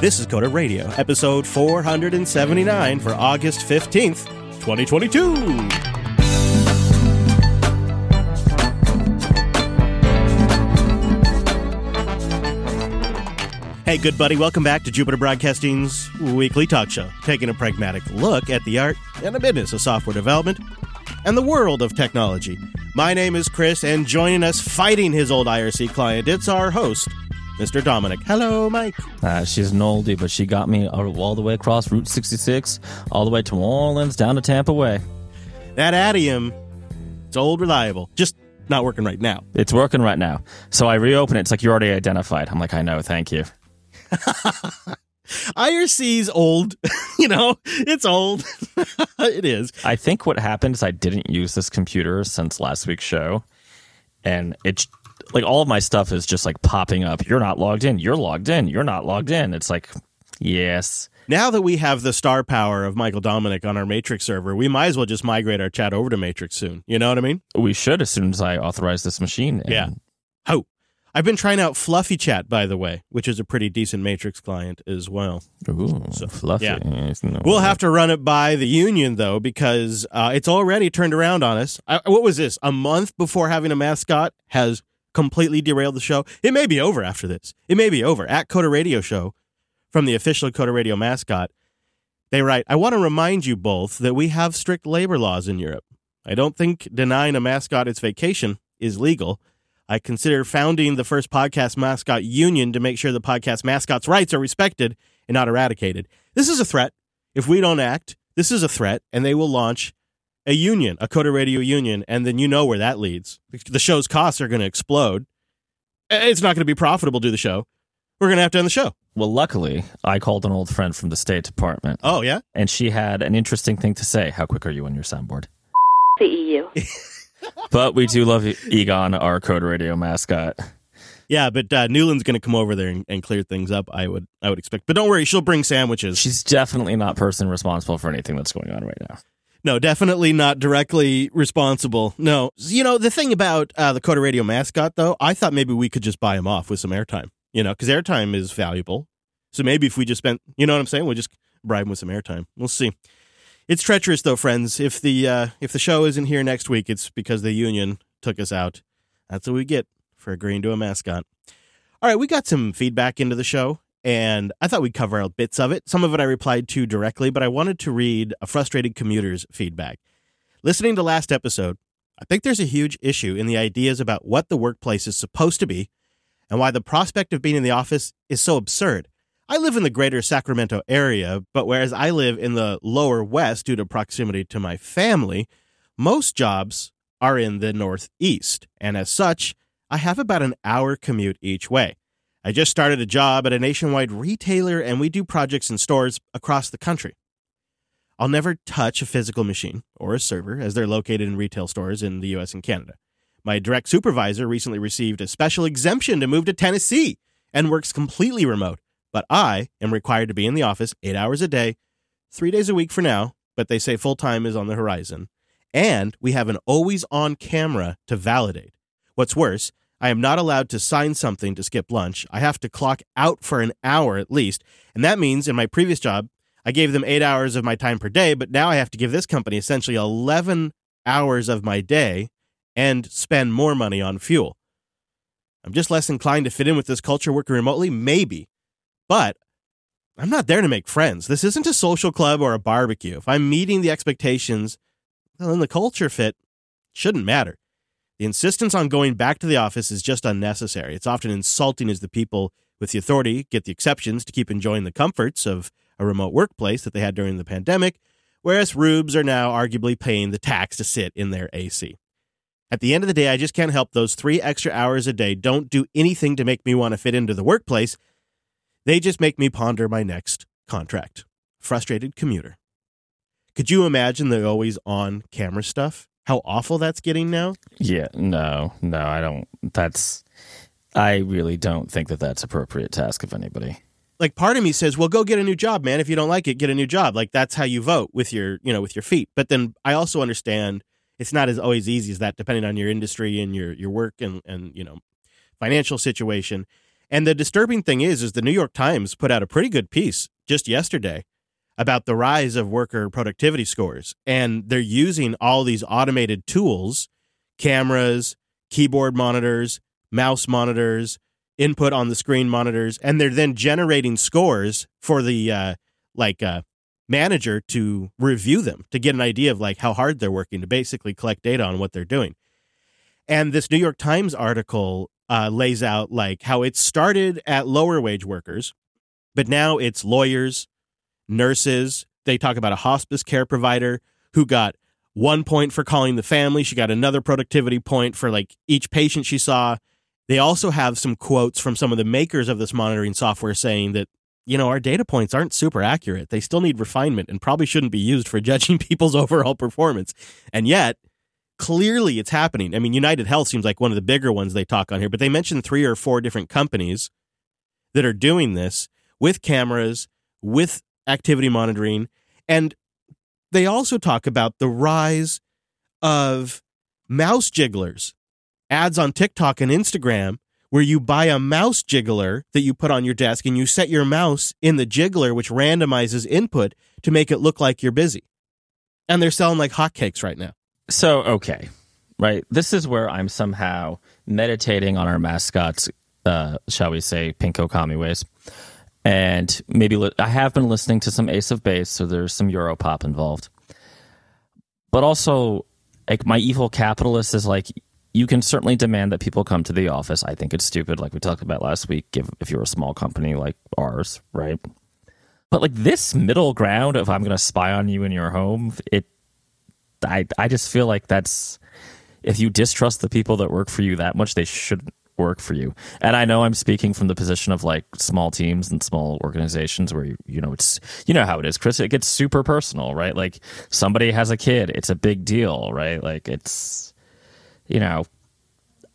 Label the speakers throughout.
Speaker 1: This is Coder Radio, episode 479 for August 15th, 2022. Hey, good buddy, welcome back to Jupiter Broadcasting's weekly talk show, taking a pragmatic look at the art and the business of software development and the world of technology. My name is Chris, and joining us fighting his old IRC client, it's our host, Mr. Dominick. Hello, Mike.
Speaker 2: Uh, she's an oldie, but she got me all the way across Route 66, all the way to New Orleans, down to Tampa Way.
Speaker 1: That Adium, it's old reliable. Just not working right now.
Speaker 2: It's working right now. So I reopen it. It's like you already identified. I'm like, I know, thank you.
Speaker 1: IRC's old. you know, it's old. it is.
Speaker 2: I think what happened is I didn't use this computer since last week's show. And it's like all of my stuff is just like popping up. You're not logged in. You're logged in. You're not logged in. It's like, yes.
Speaker 1: Now that we have the star power of Michael Dominick on our Matrix server, we might as well just migrate our chat over to Matrix soon. You know what I mean?
Speaker 2: We should as soon as I authorize this machine.
Speaker 1: And yeah. Ho. I've been trying out FluffyChat, by the way, which is a pretty decent Matrix client as well.
Speaker 2: Ooh, so, Fluffy. Yeah.
Speaker 1: No we'll have to run it by the union, though, because uh, it's already turned around on us. I, what was this? A month before having a mascot has completely derailed the show. It may be over after this. It may be over. At Coder Radio Show, from the official Coder Radio mascot, they write, I want to remind you both that we have strict labor laws in Europe. I don't think denying a mascot its vacation is legal. I consider founding the first podcast mascot union to make sure the podcast mascot's rights are respected and not eradicated. This is a threat. If we don't act, this is a threat, and they will launch a union, a Coder Radio union, and then you know where that leads. The show's costs are going to explode. It's not going to be profitable to do the show. We're going to have to end the show.
Speaker 2: Well, luckily, I called an old friend from the State Department.
Speaker 1: Oh, yeah?
Speaker 2: And she had an interesting thing to say. How quick are you on your soundboard?
Speaker 3: The EU.
Speaker 2: but we do love Egon, our Coder Radio mascot.
Speaker 1: Yeah, but uh, Nuland's going to come over there and, and, clear things up. I would, I would expect. But don't worry, she'll bring sandwiches.
Speaker 2: She's definitely not person responsible for anything that's going on right now.
Speaker 1: No, definitely not directly responsible. No. You know, the thing about uh, the Coder Radio mascot, though, I thought maybe we could just buy him off with some airtime, you know, because airtime is valuable. So maybe if we just spent, you know what I'm saying? We'll just bribe him with some airtime. We'll see. It's treacherous, though, friends. If the uh, if the show isn't here next week, it's because the union took us out. That's what we get for agreeing to a mascot. All right, we got some feedback into the show and I thought we'd cover out bits of it. Some of it I replied to directly, but I wanted to read a frustrated commuter's feedback. Listening to last episode, I think there's a huge issue in the ideas about what the workplace is supposed to be and why the prospect of being in the office is so absurd. I live in the greater Sacramento area, but whereas I live in the lower west due to proximity to my family, most jobs are in the northeast, and as such, I have about an hour commute each way. I just started a job at a nationwide retailer and we do projects in stores across the country. I'll never touch a physical machine or a server as they're located in retail stores in the US and Canada. My direct supervisor recently received a special exemption to move to Tennessee and works completely remote, but I am required to be in the office eight hours a day, three days a week for now, but they say full time is on the horizon. And we have an always on camera to validate. What's worse, I am not allowed to sign something to skip lunch. I have to clock out for an hour at least. And that means in my previous job, I gave them eight hours of my time per day, but now I have to give this company essentially 11 hours of my day and spend more money on fuel. I'm just less inclined to fit in with this culture working remotely, maybe. But I'm not there to make friends. This isn't a social club or a barbecue. If I'm meeting the expectations, well, then the culture fit shouldn't matter. The insistence on going back to the office is just unnecessary. It's often insulting as the people with the authority get the exceptions to keep enjoying the comforts of a remote workplace that they had during the pandemic, whereas rubes are now arguably paying the tax to sit in their AC. At the end of the day, I just can't help those three extra hours a day don't do anything to make me want to fit into the workplace. They just make me ponder my next contract. Frustrated commuter. Could you imagine the always on camera stuff? How awful that's getting now?
Speaker 2: Yeah, no, no, I don't. That's, I really don't think that that's appropriate to ask of anybody.
Speaker 1: Like part of me says, well, go get a new job, man. If you don't like it, get a new job. Like that's how you vote with your, you know, with your feet. But then I also understand it's not as always easy as that, depending on your industry and your your work and and you know financial situation. And the disturbing thing is, is the New York Times put out a pretty good piece just yesterday about the rise of worker productivity scores. And they're using all these automated tools, cameras, keyboard monitors, mouse monitors, input on the screen monitors, and they're then generating scores for the uh, like uh, manager to review them to get an idea of like how hard they're working to basically collect data on what they're doing. And this New York Times article uh, lays out like how it started at lower wage workers, but now it's lawyers, nurses. They talk about a hospice care provider who got one point for calling the family. She got another productivity point for like each patient she saw. They also have some quotes from some of the makers of this monitoring software saying that, you know, our data points aren't super accurate. They still need refinement and probably shouldn't be used for judging people's overall performance. And yet, clearly it's happening. I mean, United Health seems like one of the bigger ones they talk on here, but they mentioned three or four different companies that are doing this with cameras, with activity monitoring. And they also talk about the rise of mouse jigglers, ads on TikTok and Instagram where you buy a mouse jiggler that you put on your desk and you set your mouse in the jiggler, which randomizes input to make it look like you're busy. And they're selling like hotcakes right now.
Speaker 2: So, okay, right. This is where I'm somehow meditating on our mascots, uh, shall we say, Pinko Kami ways. And maybe li- I have been listening to some Ace of Base, so there's some Europop involved. But also, like my evil capitalist is like, you can certainly demand that people come to the office. I think it's stupid, like we talked about last week, if, if you're a small company like ours, right? But like this middle ground of I'm going to spy on you in your home, it, I, I just feel like that's, if you distrust the people that work for you that much, they shouldn't work for you. And I know I'm speaking from the position of like small teams and small organizations where you, you know it's you know how it is, Chris. It gets super personal, right? Like somebody has a kid, it's a big deal, right? Like it's you know,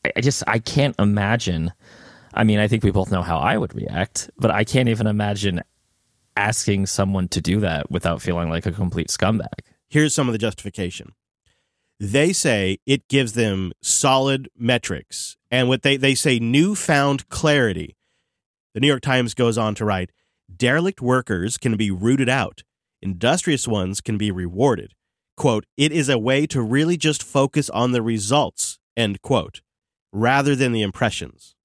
Speaker 2: I, I just I can't imagine. I mean, I think we both know how I would react, but I can't even imagine asking someone to do that without feeling like a complete scumbag.
Speaker 1: Here's some of the justification. They say it gives them solid metrics and what they, they say newfound clarity. The New York Times goes on to write derelict workers can be rooted out, industrious ones can be rewarded. Quote, it is a way to really just focus on the results, end quote, rather than the impressions.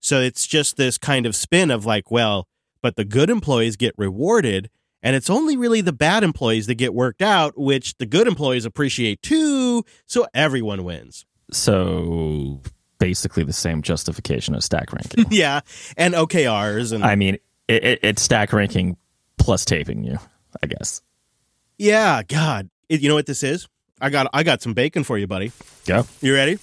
Speaker 1: So it's just this kind of spin of like, well, but the good employees get rewarded, and it's only really the bad employees that get worked out, which the good employees appreciate too, so everyone wins.
Speaker 2: So basically the same justification as stack ranking.
Speaker 1: yeah, and OKRs and
Speaker 2: I mean, it, it, it's stack ranking plus taping you, I guess.
Speaker 1: Yeah, God, it, you know what this is? I got I got some bacon for you, buddy.
Speaker 2: Go.
Speaker 1: You ready?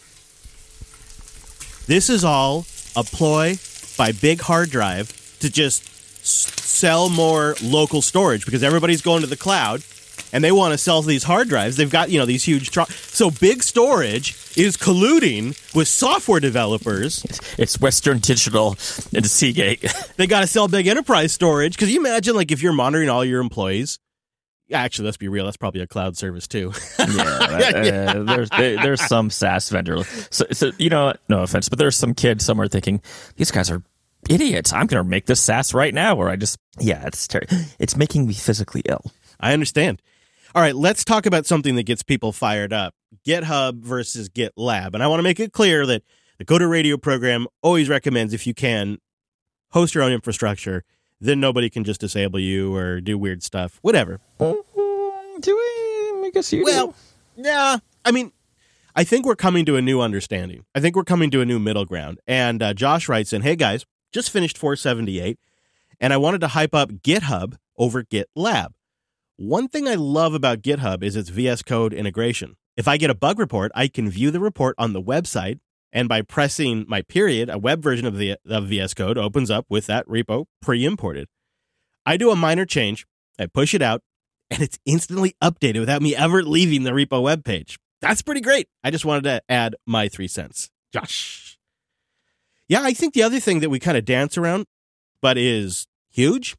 Speaker 1: This is all a ploy by Big Hard Drive to just sell more local storage because everybody's going to the cloud and they want to sell these hard drives. They've got, you know, these huge tr- so big storage is colluding with software developers.
Speaker 2: It's Western Digital and Seagate.
Speaker 1: They got to sell big enterprise storage because you imagine like if you're monitoring all your employees. Actually, let's be real. That's probably a cloud service too.
Speaker 2: yeah, that- uh, there's there, there's some SaaS vendor. So, so you know, no offense, but there's some kid somewhere thinking these guys are idiots. I'm going to make this SaaS right now. Or I just yeah, it's terrible. it's making me physically ill.
Speaker 1: I understand. All right, let's talk about something that gets people fired up GitHub versus GitLab. And I want to make it clear that the Coder Radio program always recommends, if you can, host your own infrastructure. Then nobody can just disable you or do weird stuff, whatever.
Speaker 2: Do we? I guess you.
Speaker 1: Well, yeah. I mean, I think we're coming to a new understanding. I think we're coming to a new middle ground. And uh, Josh writes in, "Hey guys, just finished 478, and I wanted to hype up GitHub over GitLab. One thing I love about GitHub is its VS Code integration. If I get a bug report, I can view the report on the website." And by pressing my period, a web version of the of VS Code opens up with that repo pre-imported. I do a minor change, I push it out, and it's instantly updated without me ever leaving the repo web page. That's pretty great. I just wanted to add my three cents. Josh. Yeah, I think the other thing that we kind of dance around, but is huge,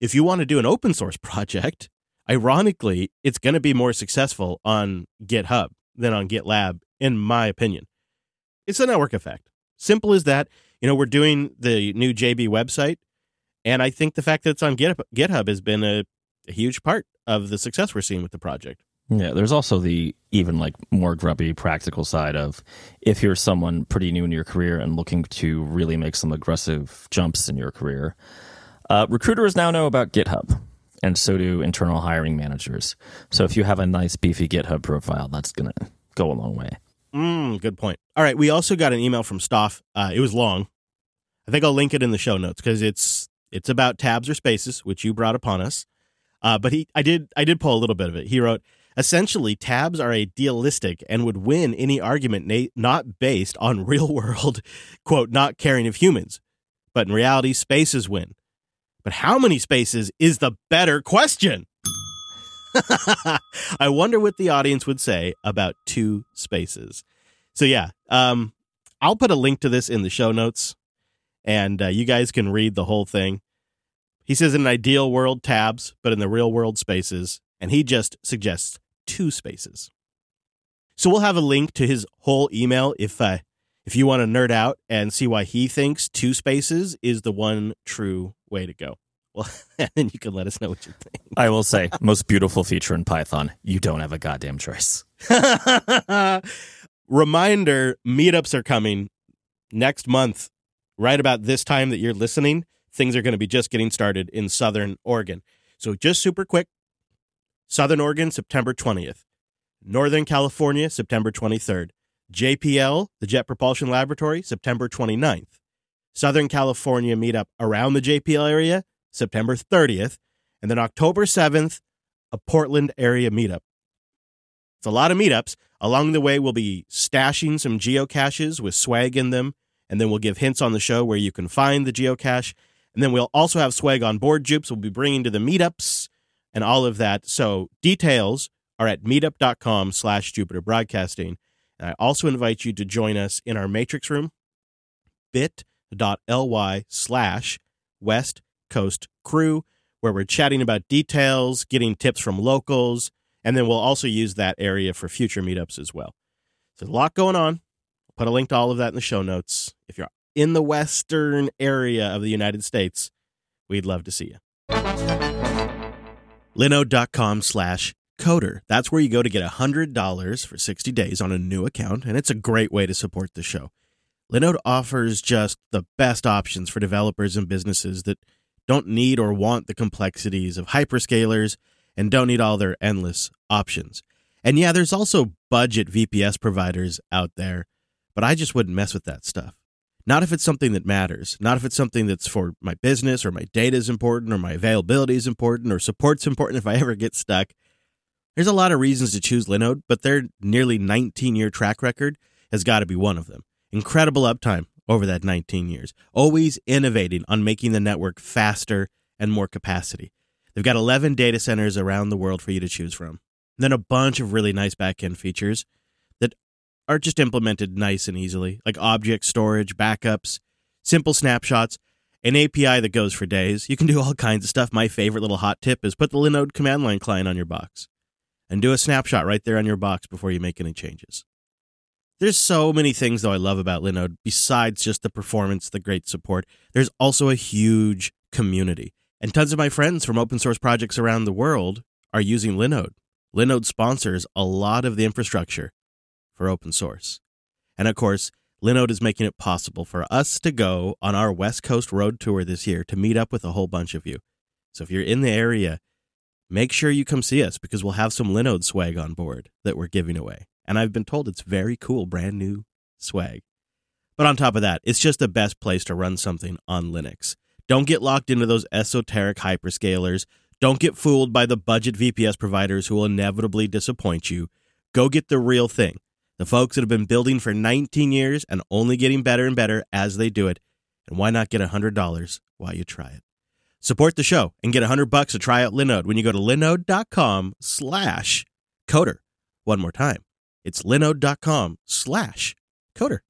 Speaker 1: if you want to do an open source project, ironically, it's going to be more successful on GitHub than on GitLab, in my opinion. It's a network effect. Simple as that. You know, we're doing the new JB website, and I think the fact that it's on GitHub, has been a, a huge part of the success we're seeing with the project.
Speaker 2: Yeah, there's also the even like more grubby practical side of if you're someone pretty new in your career and looking to really make some aggressive jumps in your career. Uh, recruiters now know about GitHub, and so do internal hiring managers. So if you have a nice beefy GitHub profile, that's to go a long way.
Speaker 1: Mm, good point. All right, we also got an email from Stoff. Uh, it was long. I think I'll link it in the show notes because it's it's about tabs or spaces, which you brought upon us. Uh, but he, I did, I did pull a little bit of it. He wrote, essentially, tabs are idealistic and would win any argument na- not based on real world, quote, not caring of humans. But in reality, spaces win. But how many spaces is the better question? I wonder what the audience would say about two spaces. So yeah, um, I'll put a link to this in the show notes, and uh, you guys can read the whole thing. He says in an ideal world, tabs, but in the real world, spaces. And he just suggests two spaces. So we'll have a link to his whole email if uh, if you want to nerd out and see why he thinks two spaces is the one true way to go. Well, and then you can let us know what you think.
Speaker 2: I will say, most beautiful feature in Python. You don't have a goddamn choice.
Speaker 1: Reminder: meetups are coming next month, right about this time that you're listening things are going to be just getting started in Southern Oregon. So, just super quick Southern Oregon, September 20th. Northern California, September 23rd. JPL, the Jet Propulsion Laboratory, September 29th. Southern California meetup around the JPL area, September 30th. And then October 7th, a Portland area meetup. It's a lot of meetups. Along the way, we'll be stashing some geocaches with swag in them, and then we'll give hints on the show where you can find the geocache. And then we'll also have swag on board jupes we'll be bringing to the meetups and all of that. So details are at meetup.com slash Jupiter Broadcasting. And I also invite you to join us in our Matrix room, bit.ly slash West Coast Crew, where we're chatting about details, getting tips from locals, and then we'll also use that area for future meetups as well. So a lot going on. I'll put a link to all of that in the show notes. If you're in the western area of the United States, we'd love to see you. Linode.com slash coder. That's where you go to get $100 for 60 days on a new account, and it's a great way to support the show. Linode offers just the best options for developers and businesses that don't need or want the complexities of hyperscalers and don't need all their endless options. And yeah, there's also budget VPS providers out there, but I just wouldn't mess with that stuff. Not if it's something that matters. Not if it's something that's for my business or my data is important or my availability is important or support's important if I ever get stuck. There's a lot of reasons to choose Linode, but their nearly 19 year track record has got to be one of them. Incredible uptime over that 19 years, always innovating on making the network faster and more capacity. They've got 11 data centers around the world for you to choose from. Then a bunch of really nice backend features are just implemented nice and easily, like object storage, backups, simple snapshots, an API that goes for days. You can do all kinds of stuff. My favorite little hot tip is put the Linode command line client on your box and do a snapshot right there on your box before you make any changes. There's so many things though I love about Linode besides just the performance, the great support. There's also a huge community. And tons of my friends from open source projects around the world are using Linode. Linode sponsors a lot of the infrastructure for open source. And of course, Linode is making it possible for us to go on our West Coast road tour this year to meet up with a whole bunch of you. So if you're in the area, make sure you come see us because we'll have some Linode swag on board that we're giving away. And I've been told it's very cool, brand new swag. But on top of that, it's just the best place to run something on Linux. Don't get locked into those esoteric hyperscalers. Don't get fooled by the budget VPS providers who will inevitably disappoint you. Go get the real thing the folks that have been building for 19 years and only getting better and better as they do it. And why not get $100 while you try it? Support the show and get 100 bucks to try out Linode when you go to linode.com slash coder. One more time. It's linode.com slash coder.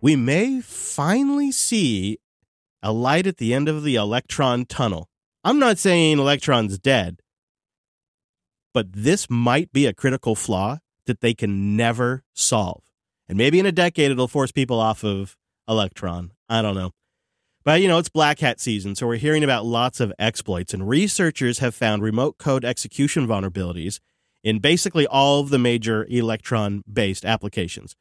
Speaker 1: We may finally see a light at the end of the electron tunnel. I'm not saying electron's dead, but this might be a critical flaw that they can never solve. And maybe in a decade, it'll force people off of Electron. I don't know. But, you know, it's Black Hat season, so we're hearing about lots of exploits, and researchers have found remote code execution vulnerabilities in basically all of the major Electron based applications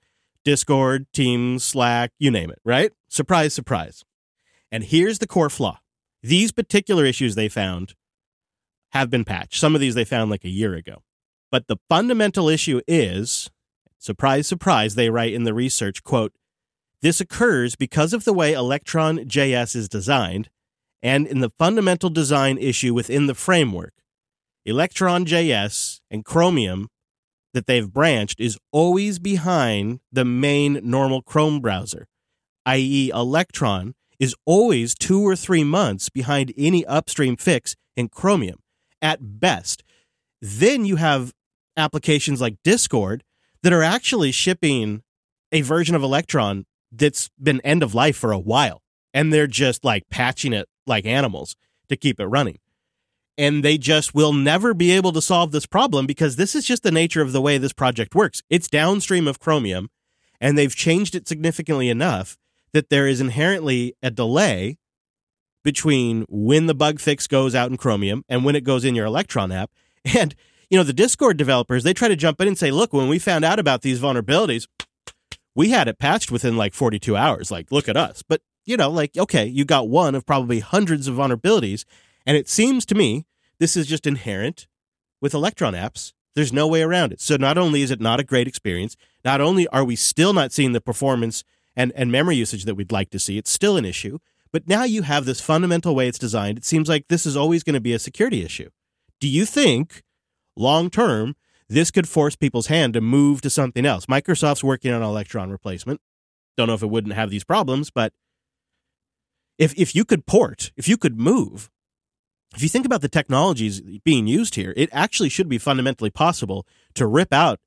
Speaker 1: Discord, Teams, Slack, you name it, right? Surprise, surprise. And here's the core flaw these particular issues they found have been patched. Some of these they found like a year ago. But the fundamental issue is surprise, surprise, they write in the research, quote, this occurs because of the way Electron JS is designed and in the fundamental design issue within the framework. Electron JS and Chromium that they've branched is always behind the main normal Chrome browser, i.e., Electron is always two or three months behind any upstream fix in Chromium at best. Then you have applications like Discord that are actually shipping a version of Electron that's been end of life for a while. And they're just like patching it like animals to keep it running. And they just will never be able to solve this problem because this is just the nature of the way this project works. It's downstream of Chromium, and they've changed it significantly enough that there is inherently a delay between when the bug fix goes out in Chromium and when it goes in your Electron app. And, you know, the Discord developers, they try to jump in and say, look, when we found out about these vulnerabilities, we had it patched within like 42 hours. Like, look at us. But, you know, like, okay, you got one of probably hundreds of vulnerabilities. And it seems to me this is just inherent with Electron apps. There's no way around it. So not only is it not a great experience, not only are we still not seeing the performance and, and memory usage that we'd like to see. It's still an issue. But now you have this fundamental way it's designed. It seems like this is always going to be a security issue. Do you think long term this could force people's hand to move to something else? Microsoft's working on Electron replacement. Don't know if it wouldn't have these problems, but if if you could port, if you could move, if you think about the technologies being used here, it actually should be fundamentally possible to rip out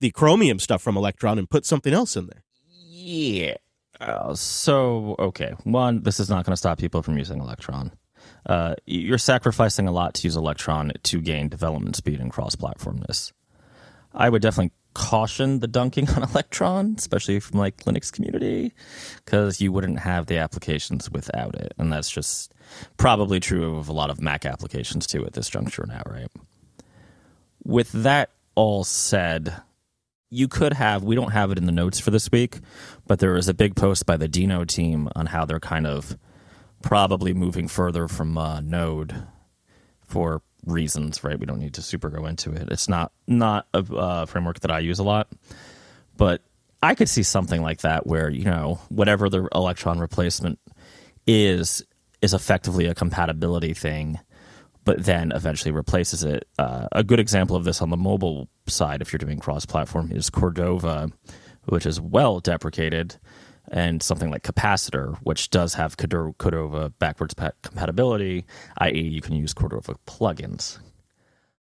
Speaker 1: the Chromium stuff from Electron and put something else in there.
Speaker 2: Yeah. Uh, so, okay. One, this is not going to stop people from using Electron. Uh, you're sacrificing a lot to use Electron to gain development speed and cross platformness. I would definitely caution the dunking on Electron, especially from like Linux community, because you wouldn't have the applications without it, and that's just probably true of a lot of Mac applications too at this juncture now, right? With that all said, you could have we don't have it in the notes for this week but there was a big post by the Deno team on how they're kind of probably moving further from uh, node for reasons right we don't need to super go into it it's not not a uh, framework that i use a lot but i could see something like that where you know whatever the electron replacement is is effectively a compatibility thing but then eventually replaces it. Uh, a good example of this on the mobile side, if you're doing cross platform, is Cordova, which is well deprecated, and something like Capacitor, which does have Cordova backwards compatibility, i.e., you can use Cordova plugins.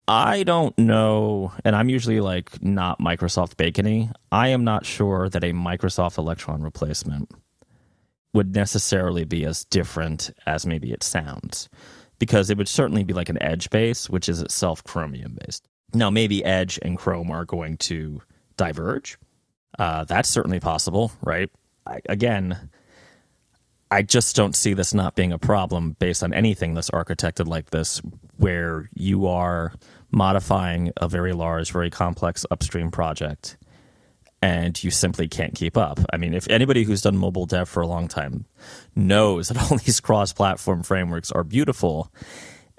Speaker 2: I don't know, and I'm usually like not Microsoft bacony. I am not sure that a Microsoft Electron replacement would necessarily be as different as maybe it sounds because it would certainly be like an Edge base, which is itself Chromium based. Now, maybe Edge and Chrome are going to diverge. Uh, that's certainly possible, right? I, again, I just don't see this not being a problem based on anything that's architected like this, where you are modifying a very large, very complex upstream project and you simply can't keep up. I mean, if anybody who's done mobile dev for a long time knows that all these cross platform frameworks are beautiful,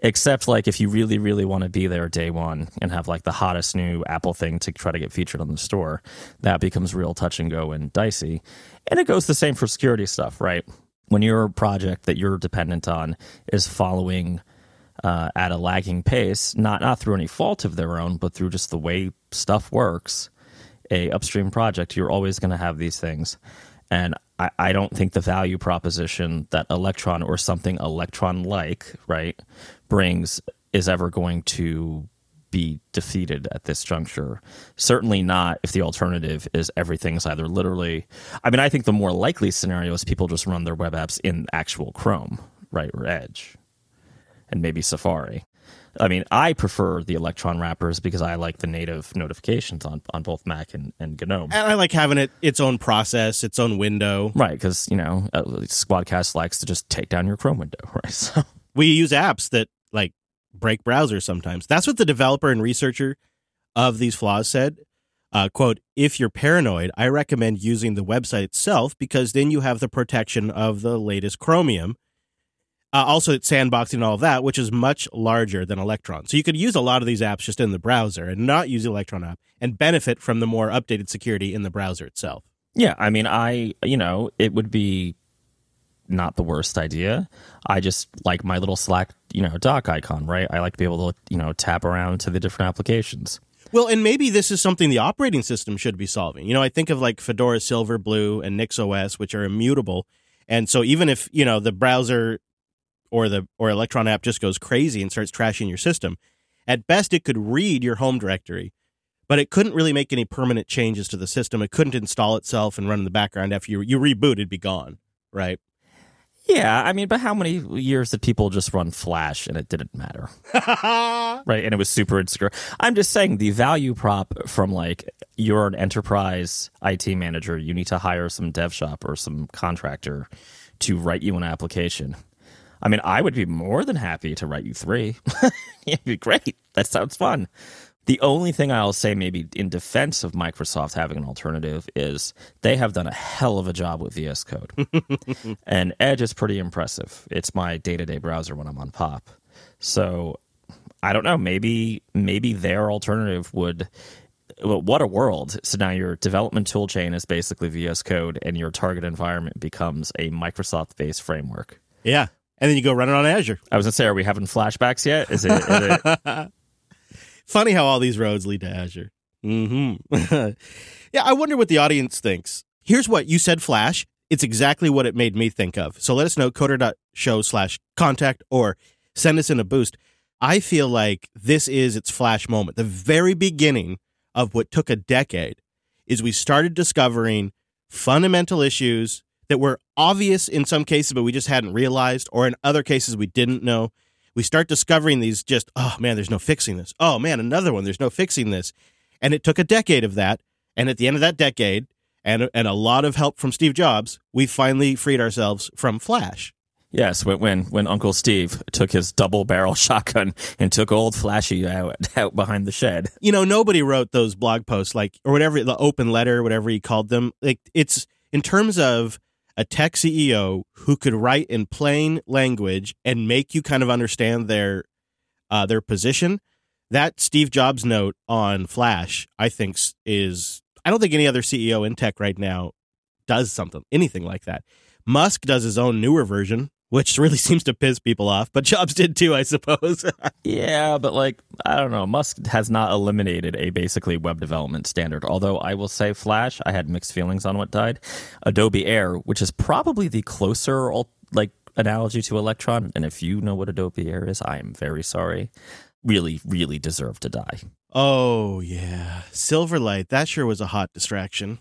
Speaker 2: except like if you really, really want to be there day one and have like the hottest new Apple thing to try to get featured on the store, that becomes real touch and go and dicey. And it goes the same for security stuff, right? When your project that you're dependent on is following uh, at a lagging pace, not not through any fault of their own, but through just the way stuff works a upstream project, you're always going to have these things. And I, I don't think the value proposition that Electron or something Electron like, right, brings is ever going to be defeated at this juncture. Certainly not if the alternative is everything's either literally. I mean, I think the more likely scenario is people just run their web apps in actual Chrome, right, or Edge, and maybe Safari. I mean, I prefer the Electron wrappers because I like the native notifications on, on both Mac and, and GNOME.
Speaker 1: And I like having it its own process, its own window.
Speaker 2: Right, because, you know, uh, Squadcast likes to just take down your Chrome window, right? So
Speaker 1: We use apps that like break browsers sometimes. That's what the developer and researcher of these flaws said. Uh, quote, if you're paranoid, I recommend using the website itself because then you have the protection of the latest Chromium. Uh, also, it's sandboxing and all of that, which is much larger than Electron. So you could use a lot of these apps just in the browser and not use the Electron app and benefit from the more updated security in the browser itself.
Speaker 2: Yeah, I mean, I, you know, it would be not the worst idea. I just like my little Slack, you know, dock icon, right? I like to be able to, you know, tap around to the different applications.
Speaker 1: Well, and maybe this is something the operating system should be solving. You know, I think of like Fedora Silverblue and NixOS, which are immutable. And so even if, you know, the browser or the or Electron app just goes crazy and starts trashing your system, at best it could read your home directory, but it couldn't really make any permanent changes to the system. It couldn't install itself and run in the background after you you reboot, it'd be gone, right?
Speaker 2: Yeah, I mean, but how many years did people just run Flash and it didn't matter? right, and it was super insecure. I'm just saying the value prop from like you're an enterprise IT manager, you need to hire some dev shop or some contractor to write you an application. I mean, I would be more than happy to write you three. It'd be great. That sounds fun. The only thing I'll say, maybe in defense of Microsoft having an alternative, is they have done a hell of a job with VS Code. and Edge is pretty impressive. It's my day to day browser when I'm on Pop. So I don't know. Maybe maybe their alternative would. Well, what a world! So now your development tool chain is basically VS Code, and your target environment becomes a Microsoft-based framework.
Speaker 1: Yeah. And then you go run it on Azure.
Speaker 2: I was gonna say, are we having flashbacks yet? Is it? Is it
Speaker 1: Funny how all these roads lead to Azure. hmm yeah, I wonder what the audience thinks. Here's what you said, Flash. It's exactly what it made me think of. So let us know, coder.show slash contact or send us in a boost. I feel like this is its Flash moment. The very beginning of what took a decade is we started discovering fundamental issues that were obvious in some cases, but we just hadn't realized, or in other cases we didn't know we start discovering these just, oh man, there's no fixing this. Oh man, another one, there's no fixing this. And it took a decade of that. And at the end of that decade, and, and a lot of help from Steve Jobs, we finally freed ourselves from Flash.
Speaker 2: Yes, when, when Uncle Steve took his double barrel shotgun and took old Flashy out, out behind the shed.
Speaker 1: You know, nobody wrote those blog posts like or whatever the open letter, whatever he called them. Like it's in terms of a tech CEO who could write in plain language and make you kind of understand their uh, their position. That Steve Jobs note on Flash, I think, is I don't think any other CEO in tech right now does something anything like that. Musk does his own newer version, which really seems to piss people off. But Jobs did too, I suppose.
Speaker 2: yeah, but like I don't know, Musk has not eliminated a basically web development standard. Although I will say, Flash, I had mixed feelings on what died. Adobe Air, which is probably the closer like analogy to Electron, and if you know what Adobe Air is, I am very sorry. Really, really deserved to die.
Speaker 1: Oh yeah, Silverlight. That sure was a hot distraction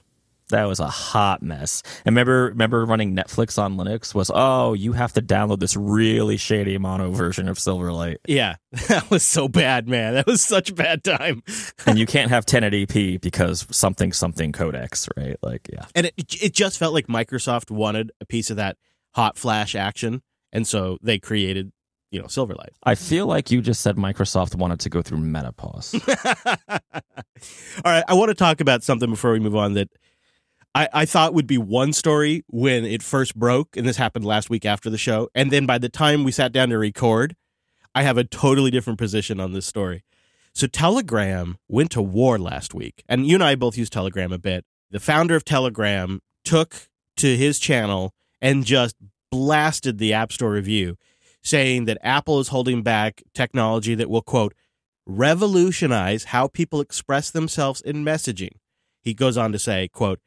Speaker 2: that was a hot mess. And remember, remember running Netflix on Linux was oh, you have to download this really shady mono version of Silverlight.
Speaker 1: Yeah, that was so bad, man. That was such a bad time.
Speaker 2: and you can't have 1080p because something something codecs, right? Like, yeah.
Speaker 1: And it it just felt like Microsoft wanted a piece of that hot flash action, and so they created you know Silverlight.
Speaker 2: I feel like you just said Microsoft wanted to go through menopause.
Speaker 1: All right, I want to talk about something before we move on that I, I thought would be one story when it first broke, and this happened last week after the show. And then by the time we sat down to record, I have a totally different position on this story. So Telegram went to war last week, and you and I both use Telegram a bit. The founder of Telegram took to his channel and just blasted the App Store review, saying that Apple is holding back technology that will, quote, revolutionize how people express themselves in messaging. He goes on to say, quote,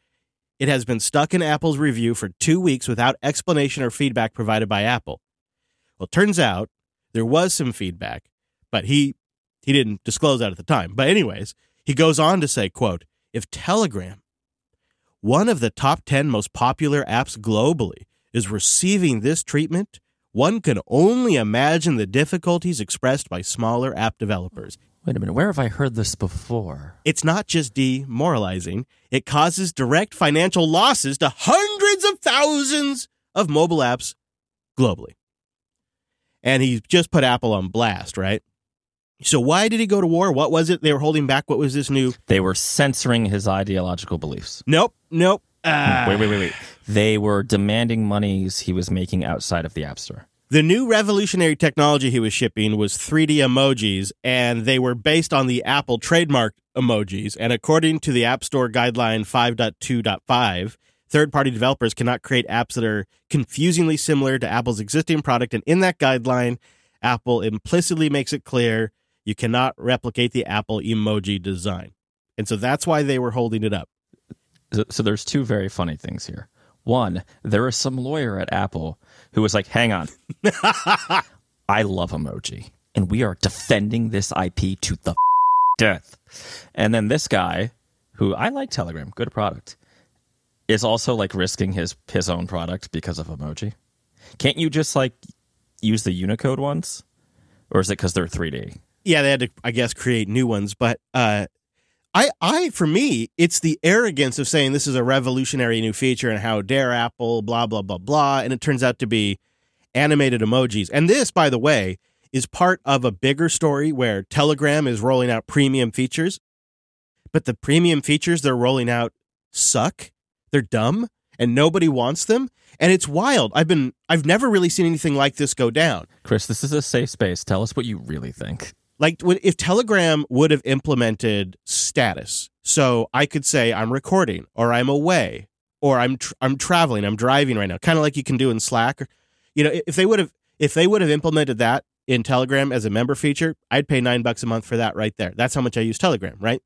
Speaker 1: it has been stuck in Apple's review for two weeks without explanation or feedback provided by Apple. Well, turns out there was some feedback, but he he didn't disclose that at the time. But anyways, he goes on to say, quote, if Telegram, one of the top 10 most popular apps globally, is receiving this treatment, one can only imagine the difficulties expressed by smaller app developers.
Speaker 2: Wait a minute, where have I heard this before?
Speaker 1: It's not just demoralizing, it causes direct financial losses to hundreds of thousands of mobile apps globally. And he just put Apple on blast, right? So why did he go to war? What was it they were holding back? What was this new?
Speaker 2: They were censoring his ideological beliefs.
Speaker 1: Nope, nope. Uh,
Speaker 2: Wait, wait, wait, wait. They were demanding monies he was making outside of the App Store.
Speaker 1: The new revolutionary technology he was shipping was 3D emojis, and they were based on the Apple trademark emojis. And according to the App Store Guideline 5.2.5, third party developers cannot create apps that are confusingly similar to Apple's existing product. And in that guideline, Apple implicitly makes it clear you cannot replicate the Apple emoji design. And so that's why they were holding it up.
Speaker 2: So, so there's two very funny things here. One, there is some lawyer at Apple who was like, hang on. I love emoji, and we are defending this IP to the death. And then this guy, who I like Telegram, good product, is also like risking his his own product because of emoji. Can't you just like use the Unicode ones, or is it because they're 3D?
Speaker 1: yeah, they had to, I guess, create new ones. But uh, I, I, for me, it's the arrogance of saying this is a revolutionary new feature and how dare Apple, blah blah blah blah, and it turns out to be animated emojis. And this, by the way, is part of a bigger story where Telegram is rolling out premium features, but the premium features they're rolling out suck. They're dumb, and nobody wants them. And it's wild. I've been, I've never really seen anything like this go down.
Speaker 2: Chris, this is a safe space. Tell us what you really think.
Speaker 1: Like if telegram would have implemented status so i could say i'm recording or i'm away or i'm i'm traveling i'm driving right now kind of like you can do in slack you know if they would have if they would have implemented that in telegram as a member feature i'd pay 9 bucks a month for that right there. That's how much i use telegram right?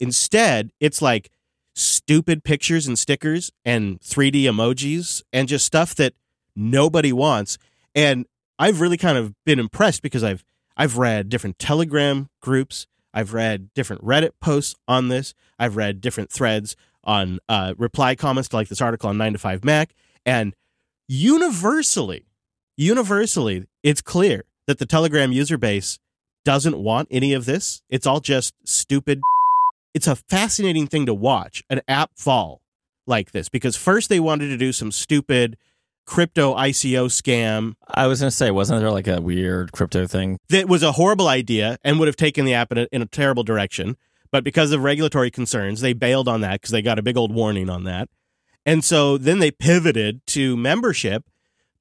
Speaker 1: Instead it's like stupid pictures and stickers and 3d emojis and just stuff that nobody wants. And i've really kind of been impressed because i've I've read different Telegram groups. I've read different Reddit posts on this. I've read different threads on uh, reply comments to like this article on 9 to 5 Mac. And universally, universally, it's clear that the Telegram user base doesn't want any of this. It's all just stupid. It's a fascinating thing to watch an app fall like this because first they wanted to do some stupid crypto ICO scam
Speaker 2: I was going to say, wasn't there like a weird crypto thing?
Speaker 1: that was a horrible idea and would have taken the app in a, in a terrible direction. But because of regulatory concerns, they bailed on that because they got a big old warning on that. And so then they pivoted to membership.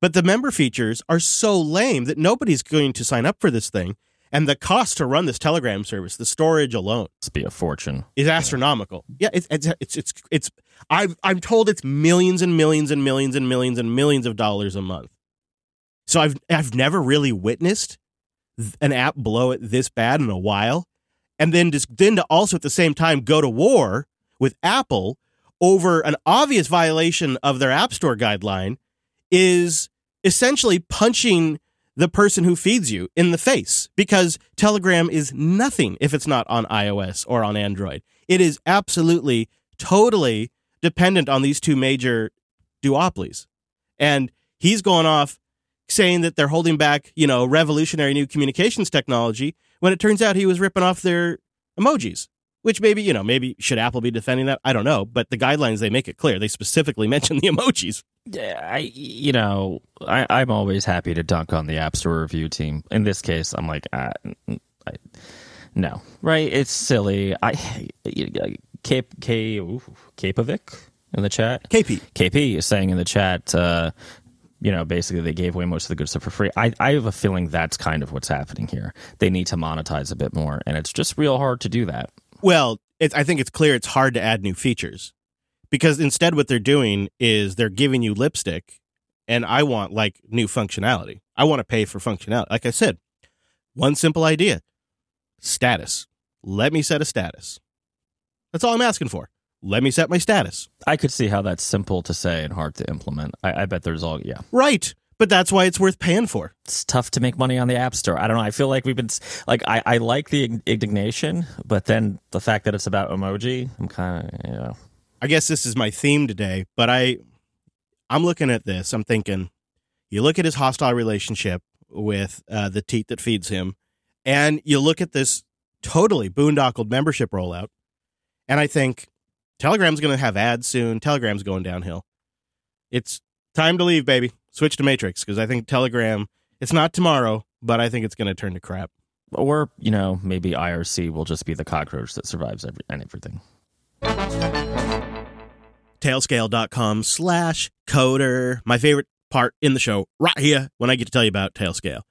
Speaker 1: But the member features are so lame that nobody's going to sign up for this thing. And the cost to run this Telegram service, the storage alone,
Speaker 2: Must be a fortune.
Speaker 1: is astronomical. Yeah, it's it's it's it's, it's I'm I'm told it's millions and millions and millions and millions and millions of dollars a month. So I've I've never really witnessed an app blow it this bad in a while, and then just then to also at the same time go to war with Apple over an obvious violation of their App Store guideline is essentially punching the person who feeds you in the face because Telegram is nothing if it's not on iOS or on Android. It is absolutely, totally dependent on these two major duopolies. And he's going off saying that they're holding back, you know, revolutionary new communications technology when it turns out he was ripping off their emojis. Which maybe, you know, maybe should Apple be defending that? I don't know. But the guidelines, they make it clear. They specifically mention the emojis.
Speaker 2: Yeah, I you know I, I'm always happy to dunk on the App Store review team. In this case, I'm like, uh, I, no, right? It's silly. I Cape K ooh, Capovic in the chat.
Speaker 1: KP.
Speaker 2: KP is saying in the chat, uh, you know, basically they gave away most of the good stuff for free. I, I have a feeling that's kind of what's happening here. They need to monetize a bit more, and it's just real hard to do that.
Speaker 1: Well, it's, I think it's clear it's hard to add new features because instead what they're doing is they're giving you lipstick and I want like new functionality. I want to pay for functionality. Like I said, one simple idea status. Let me set a status. That's all I'm asking for. Let me set my status.
Speaker 2: I could see how that's simple to say and hard to implement. I, I bet there's all yeah.
Speaker 1: Right. But that's why it's worth paying for.
Speaker 2: it's tough to make money on the app store. I don't know. I feel like we've been like I, I like the indignation, but then the fact that it's about emoji, I'm kind of you know.
Speaker 1: I guess this is my theme today, but I I'm looking at this, I'm thinking, you look at his hostile relationship with uh, the teat that feeds him, and you look at this totally boondockled membership rollout, and I think Telegram's going to have ads soon. Telegram's going downhill. It's time to leave, baby. Switch to Matrix because I think Telegram. It's not tomorrow, but I think it's going to turn to crap.
Speaker 2: Or, you know, maybe IRC will just be the cockroach that survives every, and everything.
Speaker 1: Tailscale.com slash coder. My favorite part in the show right here when I get to tell you about Tailscale.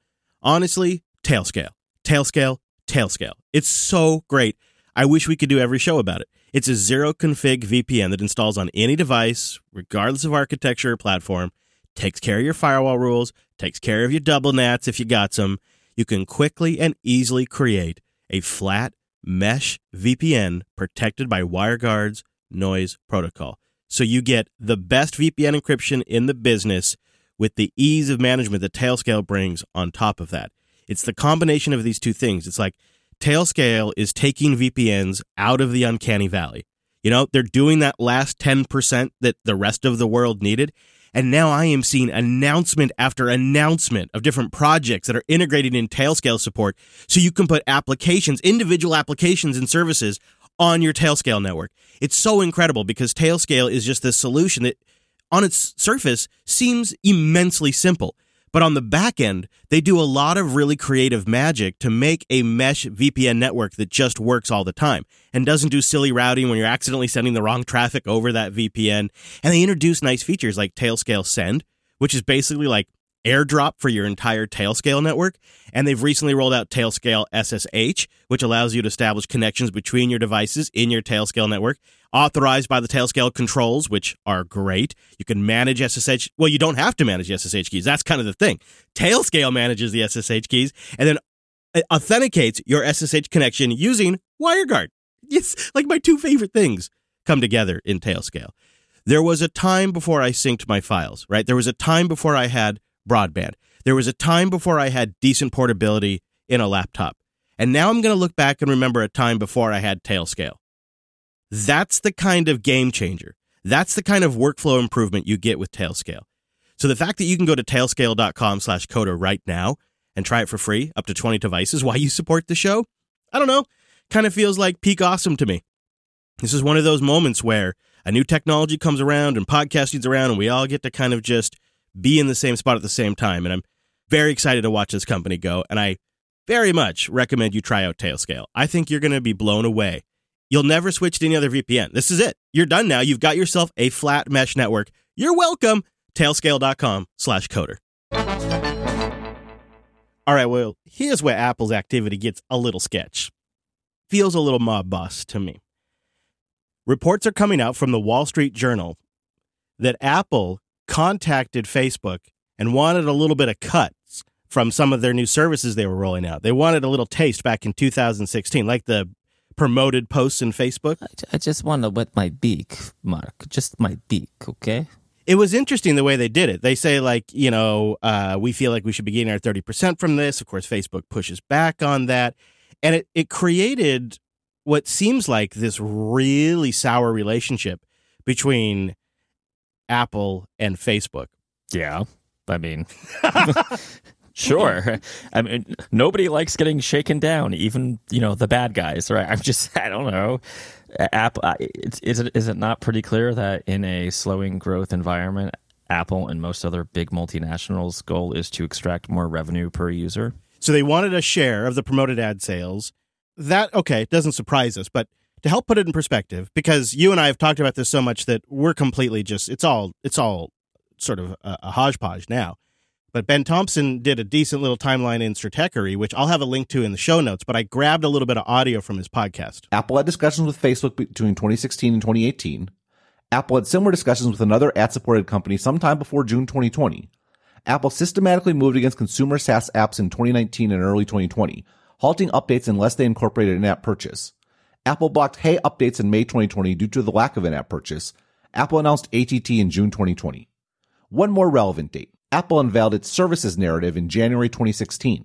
Speaker 1: Honestly, Tailscale. Tailscale, Tailscale. It's so great. I wish we could do every show about it. It's a zero config VPN that installs on any device, regardless of architecture or platform, takes care of your firewall rules, takes care of your double nats if you got some. You can quickly and easily create a flat mesh VPN protected by WireGuard's noise protocol. So you get the best VPN encryption in the business with the ease of management that Tailscale brings on top of that. It's the combination of these two things. It's like Tailscale is taking VPNs out of the uncanny valley. You know, they're doing that last 10% that the rest of the world needed. And now I am seeing announcement after announcement of different projects that are integrated in Tailscale support. So you can put applications, individual applications and services on your Tailscale network. It's so incredible because Tailscale is just this solution that on its surface seems immensely simple. But on the back end, they do a lot of really creative magic to make a mesh VPN network that just works all the time and doesn't do silly routing when you're accidentally sending the wrong traffic over that VPN. And they introduce nice features like Tailscale Send, which is basically like airdrop for your entire Tailscale network. And they've recently rolled out Tailscale SSH, which allows you to establish connections between your devices in your Tailscale network, authorized by the Tailscale controls, which are great. You can manage SSH. Well, you don't have to manage SSH keys. That's kind of the thing. Tailscale manages the SSH keys and then uh, authenticates your SSH connection using WireGuard. Yes, like my two favorite things come together in Tailscale. There was a time before I synced my files, right? There was a time before I had broadband. There was a time before I had decent portability in a laptop. And now I'm going to look back and remember a time before I had Tailscale. That's the kind of game changer. That's the kind of workflow improvement you get with Tailscale. So the fact that you can go to tailscale.com slash coder right now and try it for free up to 20 devices while you support the show, I don't know, kind of feels like peak awesome to me. This is one of those moments where a new technology comes around and podcasting's around and we all get to kind of just be in the same spot at the same time. And I'm very excited to watch this company go. And I very much recommend you try out Tailscale. I think you're going to be blown away. You'll never switch to any other VPN. This is it. You're done now. You've got yourself a flat mesh network. You're welcome. Tailscale.com slash coder. All right, well, here's where Apple's activity gets a little sketch. Feels a little mob boss to me. Reports are coming out from the Wall Street Journal that Apple contacted Facebook and wanted a little bit of cuts from some of their new services they were rolling out. They wanted a little taste back in 2016, like the promoted posts in Facebook.
Speaker 3: I just want to wet my beak, Mark. Just my beak, okay?
Speaker 1: It was interesting the way they did it. They say, like, you know, uh, we feel like we should be getting our 30% from this. Of course, Facebook pushes back on that. And it, it created what seems like this really sour relationship between Apple and Facebook.
Speaker 2: Yeah. I mean, sure. I mean, nobody likes getting shaken down, even, you know, the bad guys, right? I'm just, I don't know. Apple, is it, is it not pretty clear that in a slowing growth environment, Apple and most other big multinationals' goal is to extract more revenue per user?
Speaker 1: So they wanted a share of the promoted ad sales. That, okay, doesn't surprise us, but to help put it in perspective, because you and I have talked about this so much that we're completely just it's all it's all sort of a, a hodgepodge now. But Ben Thompson did a decent little timeline in Stratechery, which I'll have a link to in the show notes. But I grabbed a little bit of audio from his podcast.
Speaker 4: Apple had discussions with Facebook between 2016 and 2018. Apple had similar discussions with another ad supported company sometime before June 2020. Apple systematically moved against consumer SaaS apps in 2019 and early 2020, halting updates unless they incorporated an app purchase. Apple blocked Hey updates in May 2020 due to the lack of an app purchase. Apple announced ATT in June 2020. One more relevant date. Apple unveiled its services narrative in January 2016.